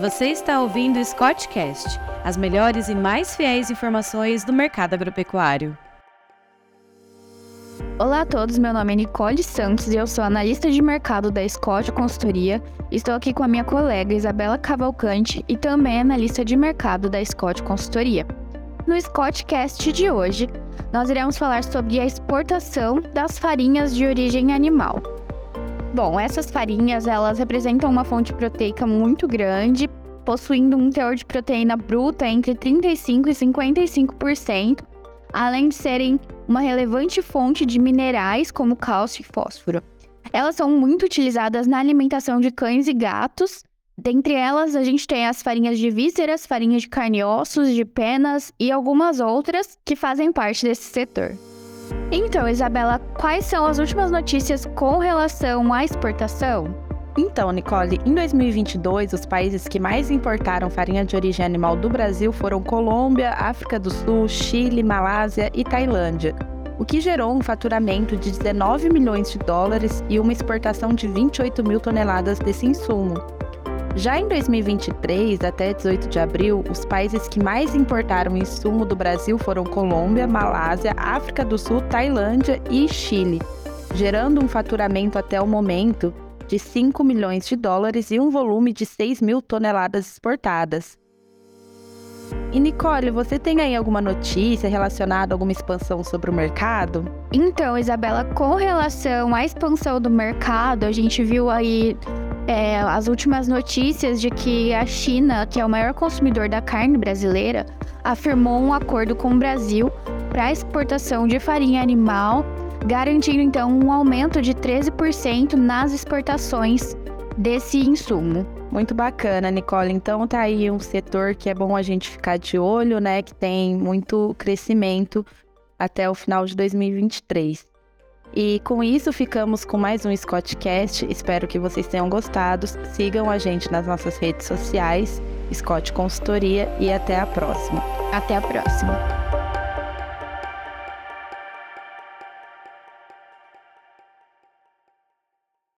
Você está ouvindo o Scottcast, as melhores e mais fiéis informações do mercado agropecuário. Olá a todos, meu nome é Nicole Santos e eu sou analista de mercado da Scott Consultoria. Estou aqui com a minha colega Isabela Cavalcante e também analista de mercado da Scott Consultoria. No Scottcast de hoje, nós iremos falar sobre a exportação das farinhas de origem animal. Bom, essas farinhas, elas representam uma fonte proteica muito grande, possuindo um teor de proteína bruta entre 35 e 55%, além de serem uma relevante fonte de minerais como cálcio e fósforo. Elas são muito utilizadas na alimentação de cães e gatos. Dentre elas, a gente tem as farinhas de vísceras, farinha de carne e ossos, de penas e algumas outras que fazem parte desse setor. Então, Isabela, quais são as últimas notícias com relação à exportação? Então, Nicole, em 2022, os países que mais importaram farinha de origem animal do Brasil foram Colômbia, África do Sul, Chile, Malásia e Tailândia, o que gerou um faturamento de 19 milhões de dólares e uma exportação de 28 mil toneladas desse insumo. Já em 2023, até 18 de abril, os países que mais importaram insumo do Brasil foram Colômbia, Malásia, África do Sul, Tailândia e Chile, gerando um faturamento até o momento de 5 milhões de dólares e um volume de 6 mil toneladas exportadas. E Nicole, você tem aí alguma notícia relacionada a alguma expansão sobre o mercado? Então, Isabela, com relação à expansão do mercado, a gente viu aí é, as últimas notícias de que a China, que é o maior consumidor da carne brasileira, afirmou um acordo com o Brasil para exportação de farinha animal, garantindo então um aumento de 13% nas exportações desse insumo. Muito bacana, Nicole. Então tá aí um setor que é bom a gente ficar de olho, né? Que tem muito crescimento até o final de 2023. E com isso ficamos com mais um Scottcast. Espero que vocês tenham gostado. Sigam a gente nas nossas redes sociais, Scott Consultoria, e até a próxima. Até a próxima.